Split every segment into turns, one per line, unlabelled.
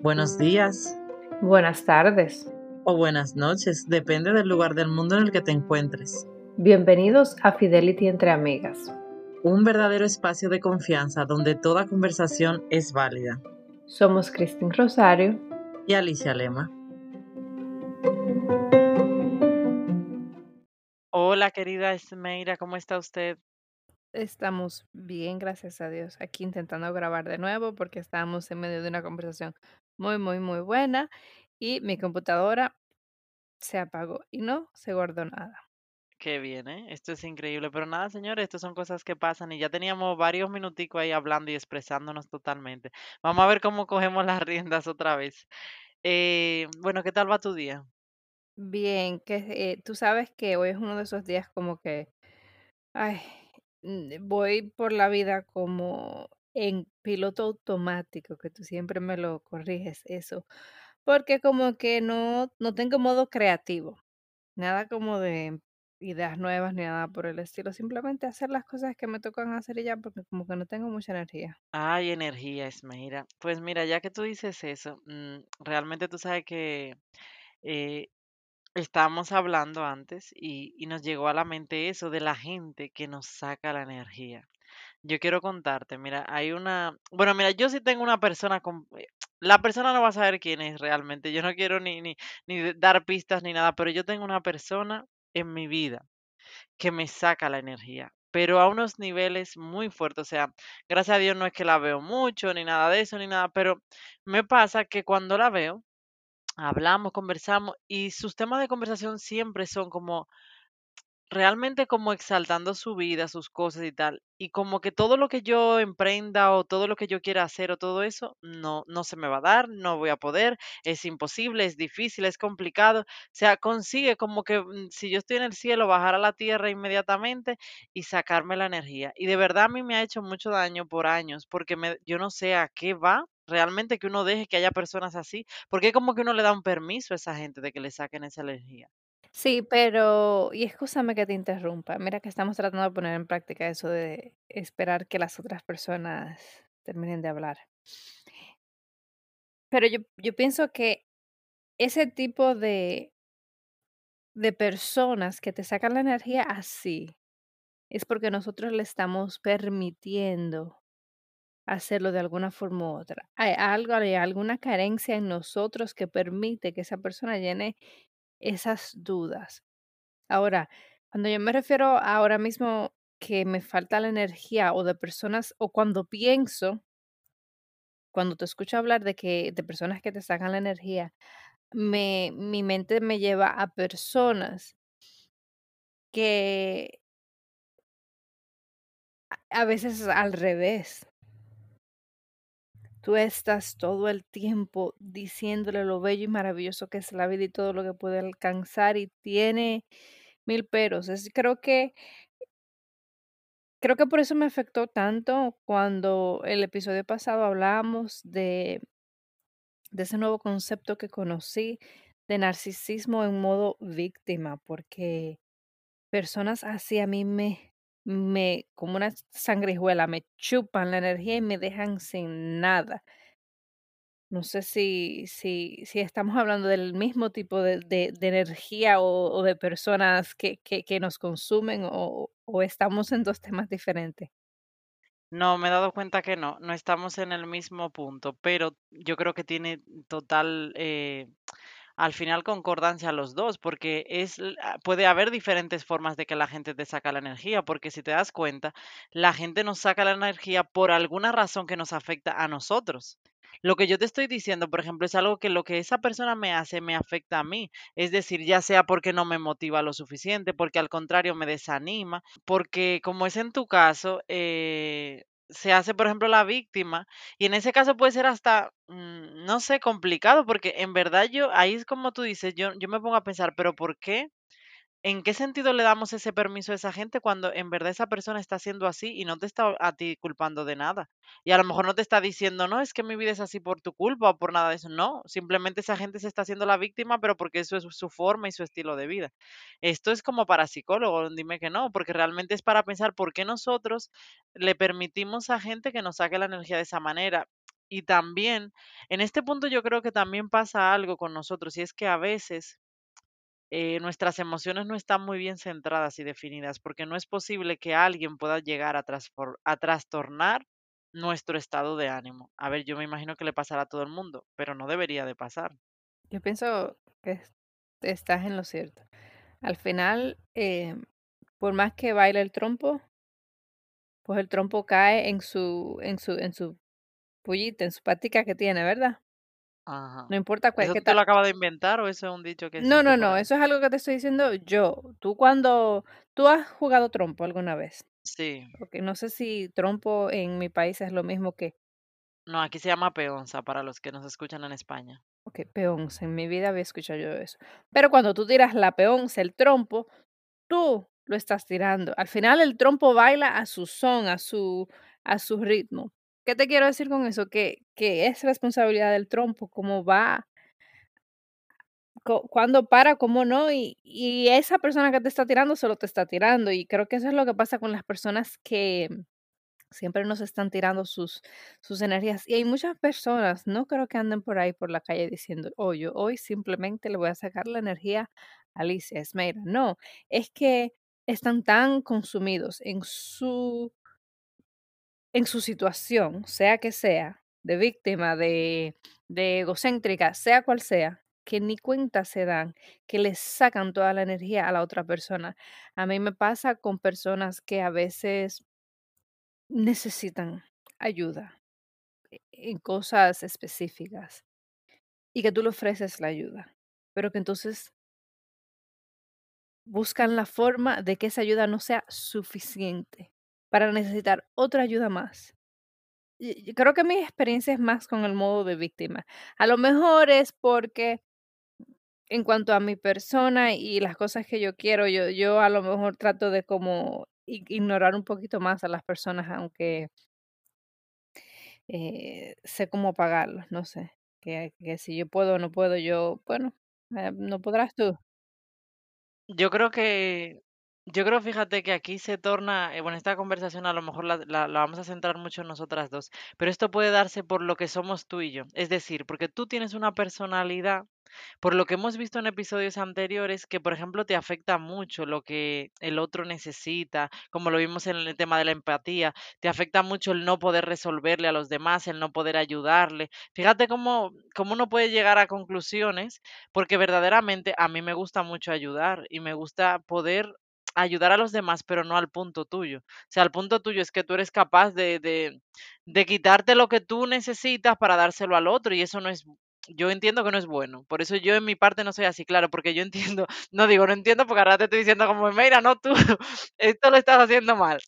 Buenos días
Buenas tardes.
o buenas noches, depende del lugar del mundo en el que te encuentres.
Bienvenidos a Fidelity entre amigas.
Un verdadero espacio de confianza donde toda conversación es válida.
Somos Cristín Rosario.
Y Alicia Lema. Hola, querida Esmeira, ¿cómo está usted?
Estamos bien, gracias a Dios. Aquí intentando grabar de nuevo porque estábamos en medio de una conversación muy, muy, muy buena y mi computadora se apagó y no se guardó nada.
Qué bien, ¿eh? Esto es increíble. Pero nada, señores, estas son cosas que pasan y ya teníamos varios minuticos ahí hablando y expresándonos totalmente. Vamos a ver cómo cogemos las riendas otra vez. Eh, bueno, ¿qué tal va tu día?
Bien, que eh, tú sabes que hoy es uno de esos días como que, ay, mm, voy por la vida como en piloto automático, que tú siempre me lo corriges eso, porque como que no, no tengo modo creativo. Nada como de ideas nuevas ni nada por el estilo, simplemente hacer las cosas que me tocan hacer y ya, porque como que no tengo mucha energía.
Ay, energía, Esmeira. Pues mira, ya que tú dices eso, mm, realmente tú sabes que eh, estábamos hablando antes y, y nos llegó a la mente eso de la gente que nos saca la energía. Yo quiero contarte, mira, hay una, bueno, mira, yo sí tengo una persona con, eh, la persona no va a saber quién es realmente, yo no quiero ni, ni, ni dar pistas ni nada, pero yo tengo una persona en mi vida que me saca la energía, pero a unos niveles muy fuertes, o sea, gracias a Dios no es que la veo mucho, ni nada de eso, ni nada, pero me pasa que cuando la veo, hablamos, conversamos y sus temas de conversación siempre son como realmente como exaltando su vida, sus cosas y tal. Y como que todo lo que yo emprenda o todo lo que yo quiera hacer o todo eso, no, no se me va a dar, no voy a poder, es imposible, es difícil, es complicado. O sea, consigue como que mm, si yo estoy en el cielo, bajar a la tierra inmediatamente y sacarme la energía. Y de verdad a mí me ha hecho mucho daño por años, porque me, yo no sé a qué va. Realmente que uno deje que haya personas así, porque como que uno le da un permiso a esa gente de que le saquen esa energía.
Sí, pero, y escúchame que te interrumpa, mira que estamos tratando de poner en práctica eso de esperar que las otras personas terminen de hablar. Pero yo, yo pienso que ese tipo de, de personas que te sacan la energía así, es porque nosotros le estamos permitiendo hacerlo de alguna forma u otra. Hay algo, hay alguna carencia en nosotros que permite que esa persona llene esas dudas. Ahora, cuando yo me refiero ahora mismo que me falta la energía o de personas, o cuando pienso, cuando te escucho hablar de que de personas que te sacan la energía, me, mi mente me lleva a personas que a veces es al revés. Tú estás todo el tiempo diciéndole lo bello y maravilloso que es la vida y todo lo que puede alcanzar y tiene mil peros. Es, creo que Creo que por eso me afectó tanto cuando el episodio pasado hablábamos de, de ese nuevo concepto que conocí de narcisismo en modo víctima, porque personas así a mí me, me, como una sangrijuela, me chupan la energía y me dejan sin nada. No sé si, si, si estamos hablando del mismo tipo de, de, energía o, de personas que, que, que nos consumen o, o estamos en dos temas diferentes.
No, me he dado cuenta que no, no estamos en el mismo punto, pero yo creo que tiene total, eh, al final concordancia los dos, porque es, ah, puede haber diferentes formas de que la gente te saca la energía, porque si te das cuenta, la gente nos saca la energía por alguna razón que nos afecta a nosotros. Lo que yo te estoy diciendo, por ejemplo, es algo que lo que esa persona me hace me afecta a mí. Es decir, ya sea porque no me motiva lo suficiente, porque al contrario me desanima, porque como es en tu caso, eh, se hace, por ejemplo, la víctima y en ese caso puede ser hasta, mm, no sé, complicado, porque en verdad yo, ahí es como tú dices, yo, yo me pongo a pensar, pero ¿por qué? ¿En qué sentido le damos ese permiso a esa gente cuando en verdad esa persona está haciendo así y no te está a ti culpando de nada? Y a lo mejor no te está diciendo, no, es que mi vida es así por tu culpa o por nada de eso. No, simplemente esa gente se está haciendo la víctima, pero porque eso es su forma y su estilo de vida. Esto es como para psicólogos, dime que no, porque realmente es para pensar por qué nosotros le permitimos a gente que nos saque la energía de esa manera. Y también, en este punto yo creo que también pasa algo con nosotros y es que a veces eh, nuestras emociones no están muy bien centradas y definidas, porque no es posible que alguien pueda llegar a, trastornar nuestro estado de ánimo. A ver, yo me imagino que le pasará a todo el mundo, pero no debería de pasar.
Yo pienso que es- estás en lo cierto. Al final, eh, por más que baile el trompo, pues el trompo cae en su, en su, en su pullita, en su patica que tiene, ¿verdad?
Ajá.
No importa cuál,
¿Eso
qué
tú te
tal.
lo acabas de inventar o eso es un dicho que
No, no, no, eso es algo que te estoy diciendo yo. Tú cuando, tú has jugado trompo alguna vez.
Sí.
Porque no sé si trompo en mi país es lo mismo que,
No, aquí se llama peonza para los que nos escuchan en España.
ok, peonza. En mi vida había escuchado yo eso. Pero cuando tú tiras la peonza, el trompo, tú lo estás tirando. Al final el trompo baila a su son, a su, a su ritmo. ¿Qué te quiero decir con eso? Que, que es responsabilidad del trompo, cómo va, cuándo para, cómo no, y, y esa persona que te está tirando solo te está tirando. Y creo que eso es lo que pasa con las personas que siempre nos están tirando sus, sus energías. Y hay muchas personas, no creo que anden por ahí por la calle diciendo, oh, yo hoy simplemente le voy a sacar la energía a Alicia Esmeira. No, es que están tan consumidos en su, en su situación, sea que sea, de víctima, de, de egocéntrica, sea cual sea, que ni cuenta se dan, que les sacan toda la energía a la otra persona. A mí me pasa con personas que a veces necesitan ayuda en cosas específicas y que tú le ofreces la ayuda, pero que entonces buscan la forma de que esa ayuda no sea suficiente para necesitar otra ayuda más. Y- creo que mi experiencia es más con el modo de víctima. A lo mejor es porque en cuanto a mi persona y las cosas que yo quiero, yo, yo a lo mejor trato de como ignorar un poquito más a las personas, aunque eh, sé cómo pagarlos, no sé, que, que si yo puedo o no puedo, yo, bueno, eh, no podrás tú.
Yo creo que, yo creo, fíjate que aquí se torna, eh, bueno, esta conversación a lo mejor la, la- vamos a centrar mucho en nosotras dos, pero esto puede darse por lo que somos tú y yo. Es decir, porque tú tienes una personalidad por lo que hemos visto en episodios anteriores, que por ejemplo te afecta mucho lo que el otro necesita, como lo vimos en el tema de la empatía, te afecta mucho el no poder resolverle a los demás, el no poder ayudarle. Fíjate cómo, cómo uno puede llegar a conclusiones, porque verdaderamente a mí me gusta mucho ayudar y me gusta poder ayudar a los demás, pero no al punto tuyo. O sea, al punto tuyo es que tú eres capaz de, de, de quitarte lo que tú necesitas para dárselo al otro y eso no es yo entiendo que no es bueno. Por eso yo en mi parte no soy así, claro, porque yo entiendo, no digo, no entiendo porque ahora te estoy diciendo como, mira, no tú, esto lo estás haciendo mal.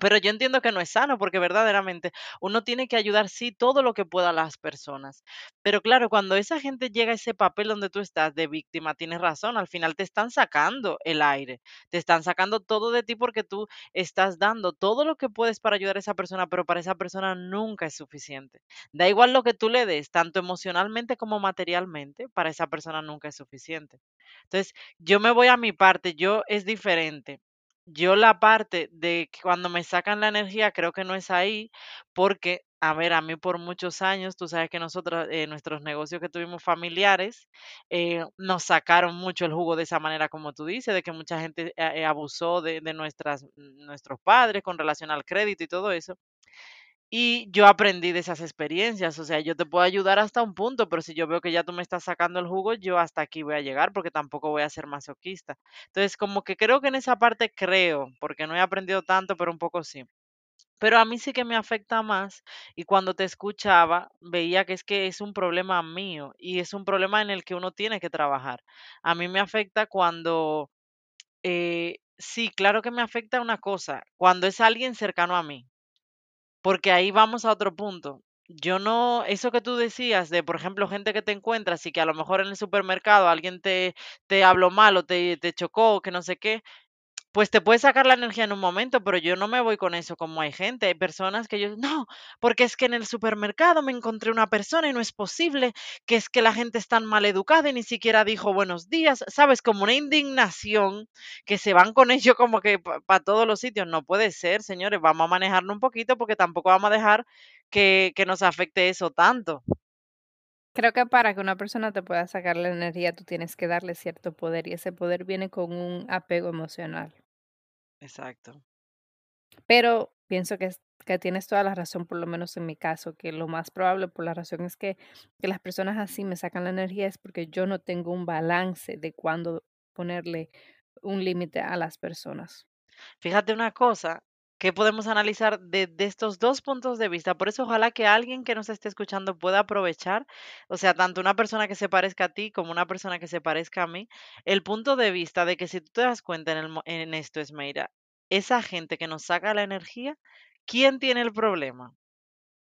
Pero yo entiendo que no es sano porque verdaderamente uno tiene que ayudar, sí, todo lo que pueda a las personas. Pero claro, cuando esa gente llega a ese papel donde tú estás de víctima, tienes razón, al final te están sacando el aire, te están sacando todo de ti porque tú estás dando todo lo que puedes para ayudar a esa persona, pero para esa persona nunca es suficiente. Da igual lo que tú le des, tanto emocionalmente como materialmente, para esa persona nunca es suficiente. Entonces, yo me voy a mi parte, yo es diferente yo la parte de que cuando me sacan la energía creo que no es ahí, porque, a ver, a mí por muchos años, tú sabes que nosotros, eh, nuestros negocios que tuvimos familiares, eh, nos sacaron mucho el jugo de esa manera, como tú dices, de que mucha gente eh, abusó de, de nuestras, nuestros padres con relación al crédito y todo eso. Y yo aprendí de esas experiencias, o sea, yo te puedo ayudar hasta un punto, pero si yo veo que ya tú me estás sacando el jugo, yo hasta aquí voy a llegar porque tampoco voy a ser masoquista. Entonces, como que creo que en esa parte creo, porque no he aprendido tanto, pero un poco sí. Pero a mí sí que me afecta más y cuando te escuchaba veía que es que es un problema mío y es un problema en el que uno tiene que trabajar. A mí me afecta cuando, eh, sí, claro que me afecta una cosa, cuando es alguien cercano a mí. Porque ahí vamos a otro punto. Yo no, eso que tú decías de, por ejemplo, gente que te encuentras y que a lo mejor en el supermercado alguien te, te habló mal o te, te chocó, que no sé qué, Pues te puede sacar la energía en un momento, pero yo no me voy con eso como hay gente. Hay personas que yo, no, porque es que en el supermercado me encontré una persona y no es posible, que es que la gente es tan mal educada y ni siquiera dijo buenos días, ¿sabes? Como una indignación que se van con ello como que para todos los sitios. No puede ser, señores, vamos a manejarlo un poquito porque tampoco vamos a dejar que, que nos afecte eso tanto.
Creo que para que una persona te pueda sacar la energía, tú tienes que darle cierto poder y ese poder viene con un apego emocional.
Exacto.
Pero pienso que, que tienes toda la razón, por lo menos en mi caso, que lo más probable por la razón es que, que las personas así me sacan la energía es porque yo no tengo un balance de cuándo ponerle un límite a las personas.
Fíjate una cosa que podemos analizar de, estos dos puntos de vista. Por eso ojalá que alguien que nos esté escuchando pueda aprovechar, o sea, tanto una persona que se parezca a ti como una persona que se parezca a mí, el punto de vista de que si tú te das cuenta en, el en esto, Esmeira, esa gente que nos saca la energía, ¿quién tiene el problema?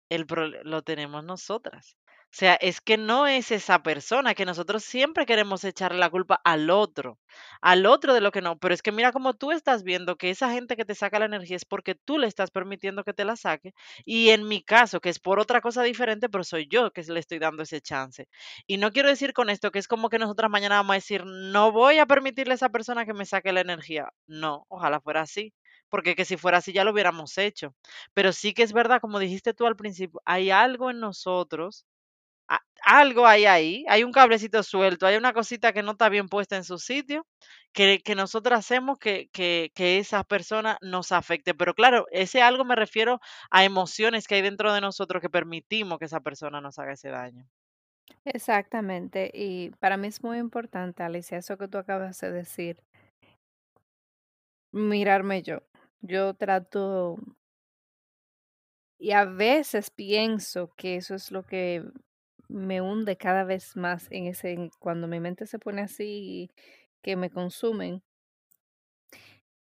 El lo tenemos nosotras. O sea, es que no es esa persona, que nosotros siempre queremos echarle la culpa al otro, al otro de lo que no. Pero es que mira cómo tú estás viendo que esa gente que te saca la energía es porque tú le estás permitiendo que te la saque. Y en mi caso, que es por otra cosa diferente, pero soy yo que le estoy dando ese chance. Y no quiero decir con esto que es como que nosotras mañana vamos a decir, no voy a permitirle a esa persona que me saque la energía. No, ojalá fuera así, porque que si fuera así ya lo hubiéramos hecho. Pero sí que es verdad, como dijiste tú al principio, hay algo en nosotros, algo hay ahí, hay un cablecito suelto, hay una cosita que no está bien puesta en su sitio, que, que nosotros hacemos que, que, que esa persona nos afecte. Pero claro, ese algo me refiero a emociones que hay dentro de nosotros que permitimos que esa persona nos haga ese daño.
Exactamente, y para mí es muy importante, Alicia, eso que tú acabas de decir, mirarme yo. Yo trato y a veces pienso que eso es lo que me hunde cada vez más en ese, cuando mi mente se pone así, que me consumen.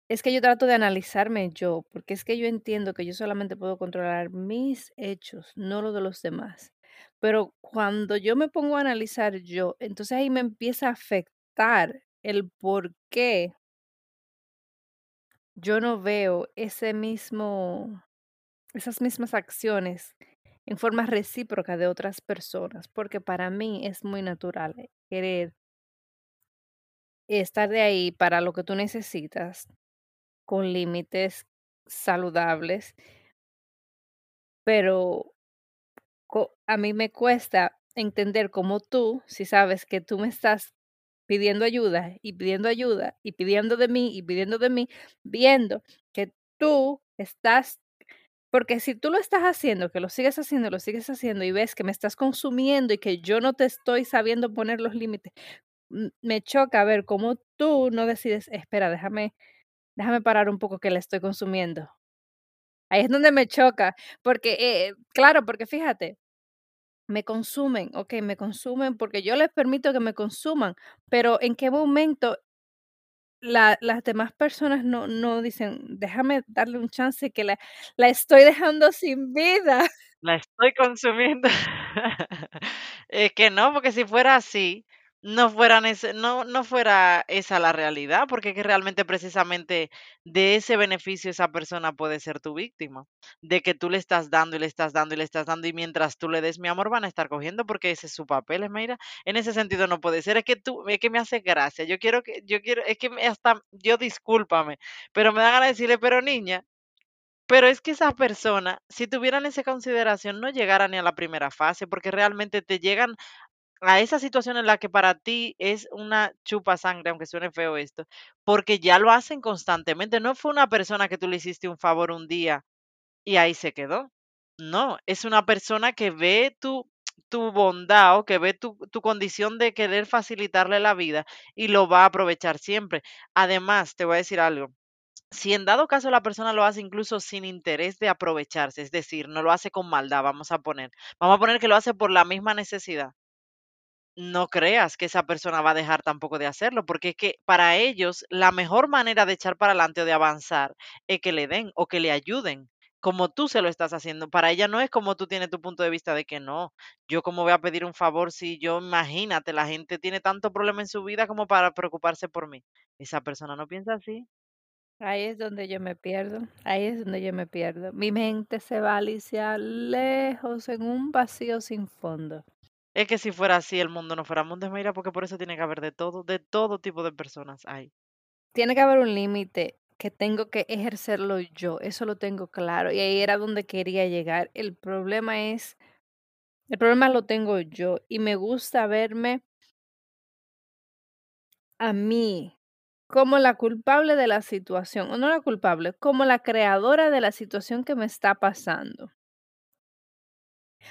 Es que yo trato de analizarme yo, porque es que yo entiendo que yo solamente puedo controlar mis hechos, no lo de los demás. Pero cuando yo me pongo a analizar yo, entonces ahí me empieza a afectar el por qué yo no veo ese mismo, esas mismas acciones en forma recíproca de otras personas, porque para mí es muy natural eh, querer estar de ahí para lo que tú necesitas, con límites saludables, pero a mí me cuesta entender cómo tú, si sabes que tú me estás pidiendo ayuda y pidiendo ayuda y pidiendo de mí y pidiendo de mí, viendo que tú estás, porque si tú lo estás haciendo, que lo sigues haciendo, lo sigues haciendo y ves que me estás consumiendo y que yo no te estoy sabiendo poner los límites, me choca ver cómo tú no decides, espera, déjame, déjame parar un poco que le estoy consumiendo. Ahí es donde me choca, porque, eh, claro, porque fíjate, me consumen, okey, me consumen porque yo les permito que me consuman, pero, ¿en qué momento la las demás personas no no dicen: "Déjame darle un chance que la la estoy dejando sin vida"?
La estoy consumiendo. Es que no, porque si fuera así, no fueran no no fuera esa la realidad, porque es que realmente precisamente de ese beneficio esa persona puede ser tu víctima, de que tú le estás dando y le estás dando y le estás dando y mientras tú le des mi amor van a estar cogiendo porque ese es su papel, mira, en ese sentido no puede ser, es que tú es que me hace gracia, yo quiero que yo quiero es que hasta yo discúlpame, pero me da ganas de decirle: "Pero niña, pero es que esa persona, si tuvieran esa consideración, no llegaran ni a la primera fase, porque realmente te llegan a esa situación en la que para ti es una chupa sangre, aunque suene feo esto, porque ya lo hacen constantemente. No fue una persona que tú le hiciste un favor un día y ahí se quedó. No, es una persona que ve tu, tu bondad o que ve tu, tu condición de querer facilitarle la vida y lo va a aprovechar siempre. Además, te voy a decir algo. Si en dado caso la persona lo hace incluso sin interés de aprovecharse, es decir, no lo hace con maldad, vamos a poner, vamos a poner que lo hace por la misma necesidad, no creas que esa persona va a dejar tampoco de hacerlo, porque es que para ellos la mejor manera de echar para adelante o de avanzar es que le den o que le ayuden. como tú se lo estás haciendo. Para ella no es como tú tienes tu punto de vista de que no. Yo como voy a pedir un favor si yo, imagínate, la gente tiene tanto problema en su vida como para preocuparse por mí. Esa persona no piensa así.
Ahí es donde yo me pierdo, ahí es donde yo me pierdo. Mi mente se va a lejos en un vacío sin fondo.
Es que si fuera así, el mundo no fuera mundo, mira, porque por eso tiene que haber de todo, de todo tipo de personas hay.
Tiene que haber un límite que tengo que ejercerlo yo, eso lo tengo claro, y ahí era donde quería llegar. El problema es, el problema lo tengo yo y me gusta verme a mí como la culpable de la situación, o no la culpable, como la creadora de la situación que me está pasando.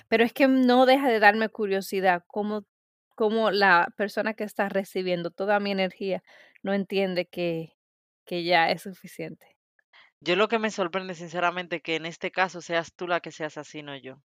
Pero es que no deja de darme curiosidad cómo, cómo la persona que está recibiendo toda mi energía no entiende que, que ya es suficiente.
Yo lo que me sorprende sinceramente que en este caso seas tú la que seas así, no yo.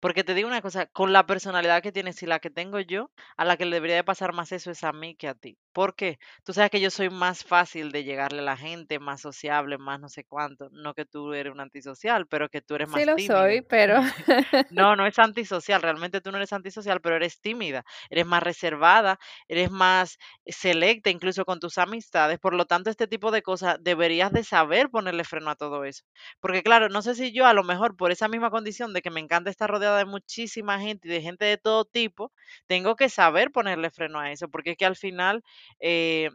Porque te digo una cosa, con la personalidad que tienes y la que tengo yo, a la que le debería de pasar más eso es a mí que a ti. ¿Por qué? Tú sabes que yo soy más fácil de llegarle a la gente, más sociable, más no sé cuánto. No que tú eres un antisocial, pero que tú eres
Sí
más
lo soy,
tímida.
pero
No, no es antisocial, realmente tú no eres antisocial, pero eres tímida, eres más reservada, eres más selecta incluso con tus amistades, por lo tanto, este tipo de cosas deberías de saber ponerle freno a todo eso. Porque claro, no sé si yo a lo mejor por esa misma condición de que me encanta estar rodeada de muchísima gente y de gente de todo tipo, tengo que saber ponerle freno a eso, porque es que al final eh,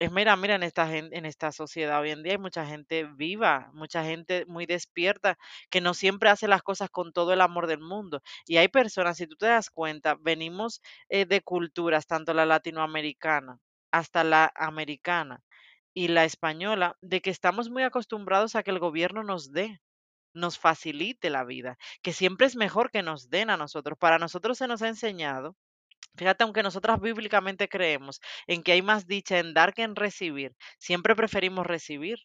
es mira, mira, en esta en esta sociedad hoy en día hay mucha gente viva, mucha gente muy despierta, que no siempre hace las cosas con todo el amor del mundo. Y hay personas, si tú te das cuenta, venimos, eh, de culturas, tanto la latinoamericana hasta la americana y la española, de que estamos muy acostumbrados a que el gobierno nos dé, nos facilite la vida, que siempre es mejor que nos den a nosotros. Para nosotros se nos ha enseñado Fíjate, aunque nosotras bíblicamente creemos en que hay más dicha en dar que en recibir, siempre preferimos recibir.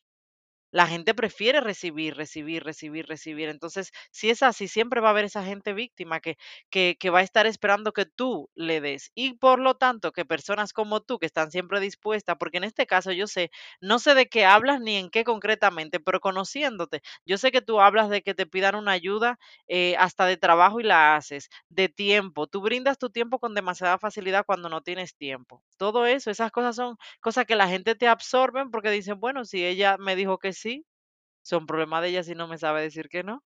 La gente prefiere recibir, recibir, recibir, recibir. Entonces, si es así, siempre va a haber esa gente víctima que, que, va a estar esperando que tú le des. Y por lo tanto, que personas como tú, que están siempre dispuestas, porque en este caso yo sé, no sé de qué hablas ni en qué concretamente, pero conociéndote, yo sé que tú hablas de que te pidan una ayuda eh, hasta de trabajo y la haces, de tiempo. Tú brindas tu tiempo con demasiada facilidad cuando no tienes tiempo. Todo eso, esas cosas son cosas que la gente te absorben porque dicen, bueno, si ella me dijo que sí, son problemas de ella si no me sabe decir que no.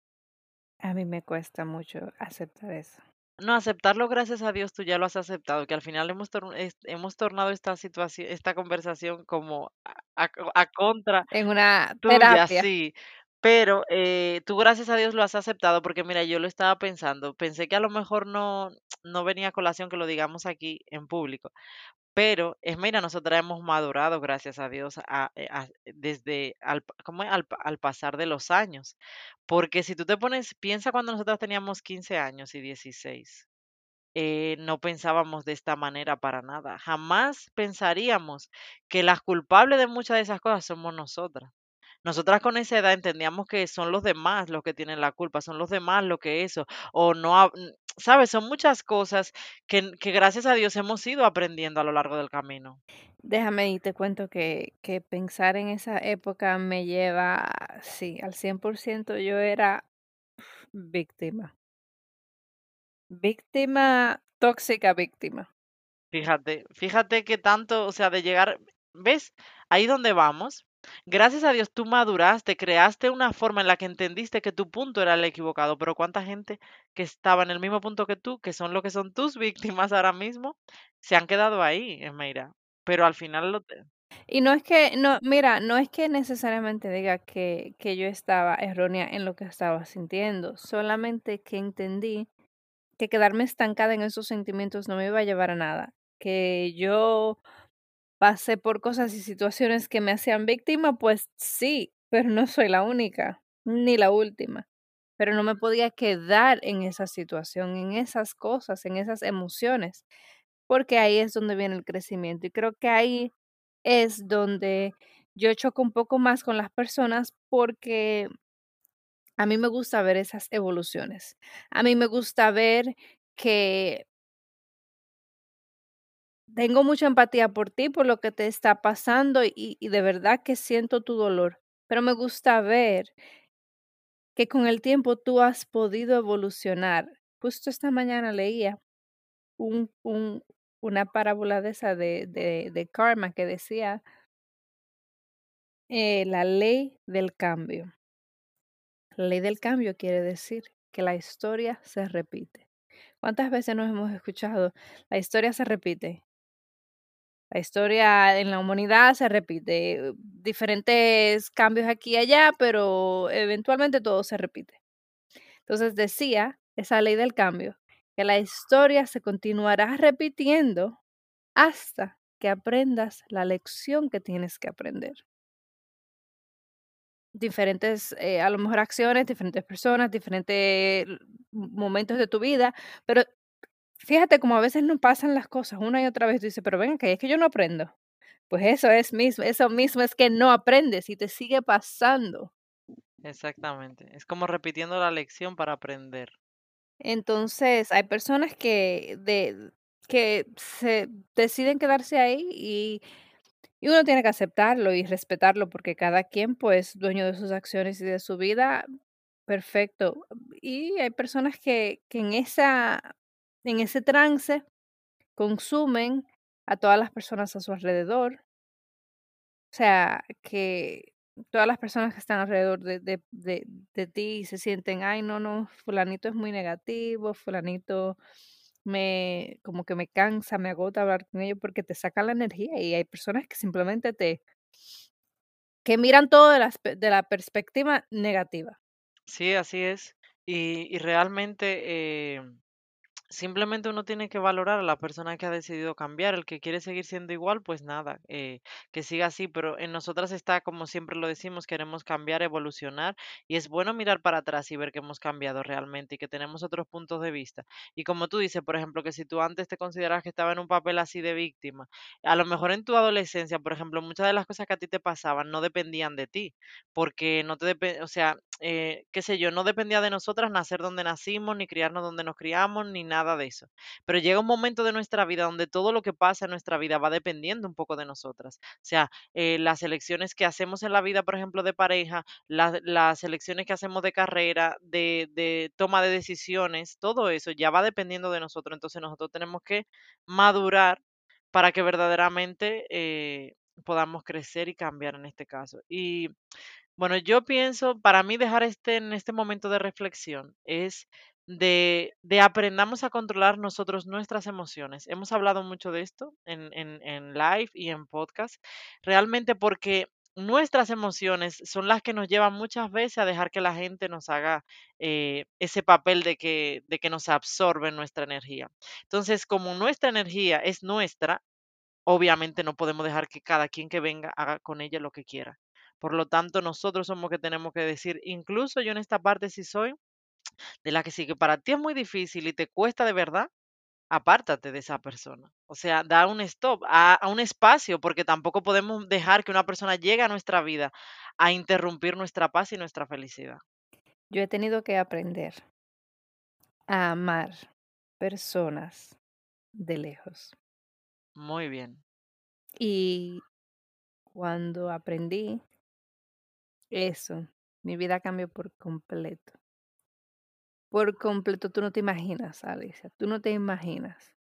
a mí me cuesta mucho aceptar eso.
No, aceptarlo, gracias a Dios, tú ya lo has aceptado, que al final hemos, tor- hemos tornado esta situación, esta conversación como a, a a contra
En una
tuya,
terapia.
sí. Pero eh, tú, gracias a Dios, lo has aceptado porque, mira, yo lo estaba pensando. Pensé que a lo mejor no, no venía a colación que lo digamos aquí en público. Pero es mira, nosotras hemos madurado, gracias a Dios, a- eh, desde al, ¿cómo es? al, al pasar de los años. Porque si tú te pones, piensa cuando nosotros teníamos 15 años y 16, eh, no pensábamos de esta manera para nada. Jamás pensaríamos que las culpables de muchas de esas cosas somos nosotras. Nosotras con esa edad entendíamos que son los demás los que tienen la culpa, son los demás lo que eso, o no, ¿sabes? Son muchas cosas que, que gracias a Dios hemos ido aprendiendo a lo largo del camino.
Déjame y te cuento que, que pensar en esa época me lleva, sí, al 100% yo era víctima. Víctima, tóxica víctima.
Fíjate, fíjate que tanto, o sea, de llegar, ¿ves? Ahí donde vamos. Gracias a Dios tú maduraste, creaste una forma en la que entendiste que tu punto era el equivocado, pero cuánta gente que estaba en el mismo punto que tú, que son lo que son tus víctimas ahora mismo, se han quedado ahí, Esmeira. Pero al final lo te-
Y no es que, no, mira, no es que necesariamente diga que, que yo estaba errónea en lo que estaba sintiendo, solamente que entendí que quedarme estancada en esos sentimientos no me iba a llevar a nada, que yo pasé por cosas y situaciones que me hacían víctima, pues sí, pero no soy la única, ni la última. Pero no me podía quedar en esa situación, en esas cosas, en esas emociones, porque ahí es donde viene el crecimiento. Y creo que ahí es donde yo choco un poco más con las personas porque a mí me gusta ver esas evoluciones. A mí me gusta ver que tengo mucha empatía por ti, por lo que te está pasando y, de verdad que siento tu dolor, pero me gusta ver que con el tiempo tú has podido evolucionar. Justo esta mañana leía un, un, una parábola de esa de, de, de karma que decía eh, la ley del cambio. La ley del cambio quiere decir que la historia se repite. ¿Cuántas veces nos hemos escuchado? La historia se repite. La historia en la humanidad se repite. Diferentes cambios aquí y allá, pero eventualmente todo se repite. Entonces decía esa ley del cambio, que la historia se continuará repitiendo hasta que aprendas la lección que tienes que aprender. Diferentes, eh, a lo mejor acciones, diferentes personas, diferentes momentos de tu vida, pero fíjate como a veces no pasan las cosas una y otra vez, tú dices, pero venga, que es que yo no aprendo. Pues eso es mismo, eso mismo es que no aprendes y te sigue pasando.
Exactamente. Es como repitiendo la lección para aprender.
Entonces, hay personas que, de, que se deciden quedarse ahí y, y uno tiene que aceptarlo y respetarlo porque cada quien pues dueño de sus acciones y de su vida, perfecto. Y hay personas que, que en, esa, en ese trance consumen a todas las personas a su alrededor. O sea, que todas las personas que están alrededor de, de, de, de ti se sienten, ay, no, no, fulanito es muy negativo, fulanito me, como que me cansa, me agota hablar con ellos porque te saca la energía y hay personas que simplemente te, que miran todo de la, de la perspectiva negativa.
Sí, así es. Y, y realmente eh, Simplemente uno tiene que valorar a la persona que ha decidido cambiar. El que quiere seguir siendo igual, pues nada, eh, que siga así. Pero en nosotras está, como siempre lo decimos, queremos cambiar, evolucionar. Y es bueno mirar para atrás y ver que hemos cambiado realmente y que tenemos otros puntos de vista. Y como tú dices, por ejemplo, que si tú antes te consideras que estaba en un papel así de víctima, a lo mejor en tu adolescencia, por ejemplo, muchas de las cosas que a ti te pasaban no dependían de ti. Porque no te o sea, eh, qué sé yo, no dependía de nosotras nacer donde nacimos, ni criarnos donde nos criamos, ni nada de eso. Pero llega un momento de nuestra vida donde todo lo que pasa en nuestra vida va dependiendo un poco de nosotras. O sea, eh, las elecciones que hacemos en la vida, por ejemplo, de pareja, las elecciones que hacemos de carrera, de, de toma de decisiones, todo eso ya va dependiendo de nosotros. Entonces nosotros tenemos que madurar para que verdaderamente eh, podamos crecer y cambiar en este caso. Y bueno, yo pienso, para mí dejar este en este momento de reflexión es de, de aprendamos a controlar nosotros nuestras emociones. Hemos hablado mucho de esto en, en, en live y en podcast, realmente porque nuestras emociones son las que nos llevan muchas veces a dejar que la gente nos haga eh, ese papel de que, de que nos absorbe nuestra energía. Entonces, como nuestra energía es nuestra, obviamente no podemos dejar que cada quien que venga haga con ella lo que quiera. Por lo tanto, nosotros somos que tenemos que decir, incluso yo en esta parte sí soy de la que sí que para ti es muy difícil y te cuesta de verdad, apártate de esa persona. O sea, da un stop, a, a un espacio, porque tampoco podemos dejar que una persona llegue a nuestra vida a interrumpir nuestra paz y nuestra felicidad.
Yo he tenido que aprender a amar personas de lejos.
Muy bien.
Y cuando aprendí eso, mi vida cambió por completo. Por completo, tú no te imaginas, Alicia, tú no te imaginas.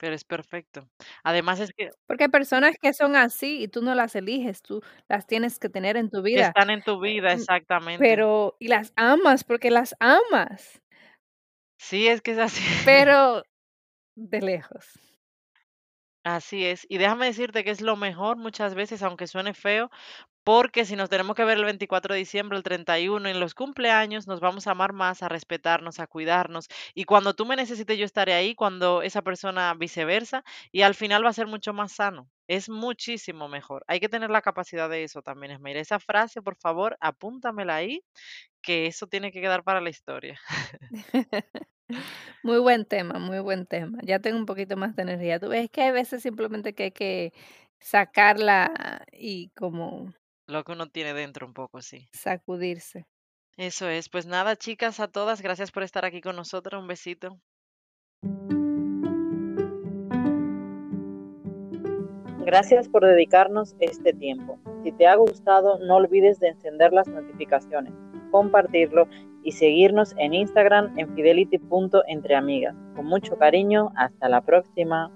Pero es perfecto. Además es que
Porque hay personas que son así y tú no las eliges, tú las tienes que tener en tu
que
vida,
están en tu vida,
mm,
exactamente.
pero y las amas porque las amas,
Sí, es que es así.
pero de lejos.
Así es. Y déjame decirte que es lo mejor muchas veces, aunque suene feo, porque si nos tenemos que ver el 24 de diciembre, el 31, en los cumpleaños, nos vamos a amar más, a respetarnos, a cuidarnos. Y cuando tú me necesites, yo estaré ahí, cuando esa persona viceversa, y al final va a ser mucho más sano. Es muchísimo mejor. Hay que tener la capacidad de eso también, Esmeira. Esa frase, por favor, apúntamela ahí, que eso tiene que quedar para la historia.
Muy buen tema, muy buen tema. Ya tengo un poquito más de energía. Tú ves que hay veces simplemente que hay que sacarla y como
Lo que uno tiene dentro un poco, sí.
sacudirse.
Eso es. Pues nada, chicas, a todas, gracias por estar aquí con nosotros. Un besito.
Gracias por dedicarnos este tiempo. Si te ha gustado, no olvides de encender las notificaciones.
compartirlo y seguirnos en Instagram en fidelity.entreamigas. Con mucho cariño, hasta la próxima.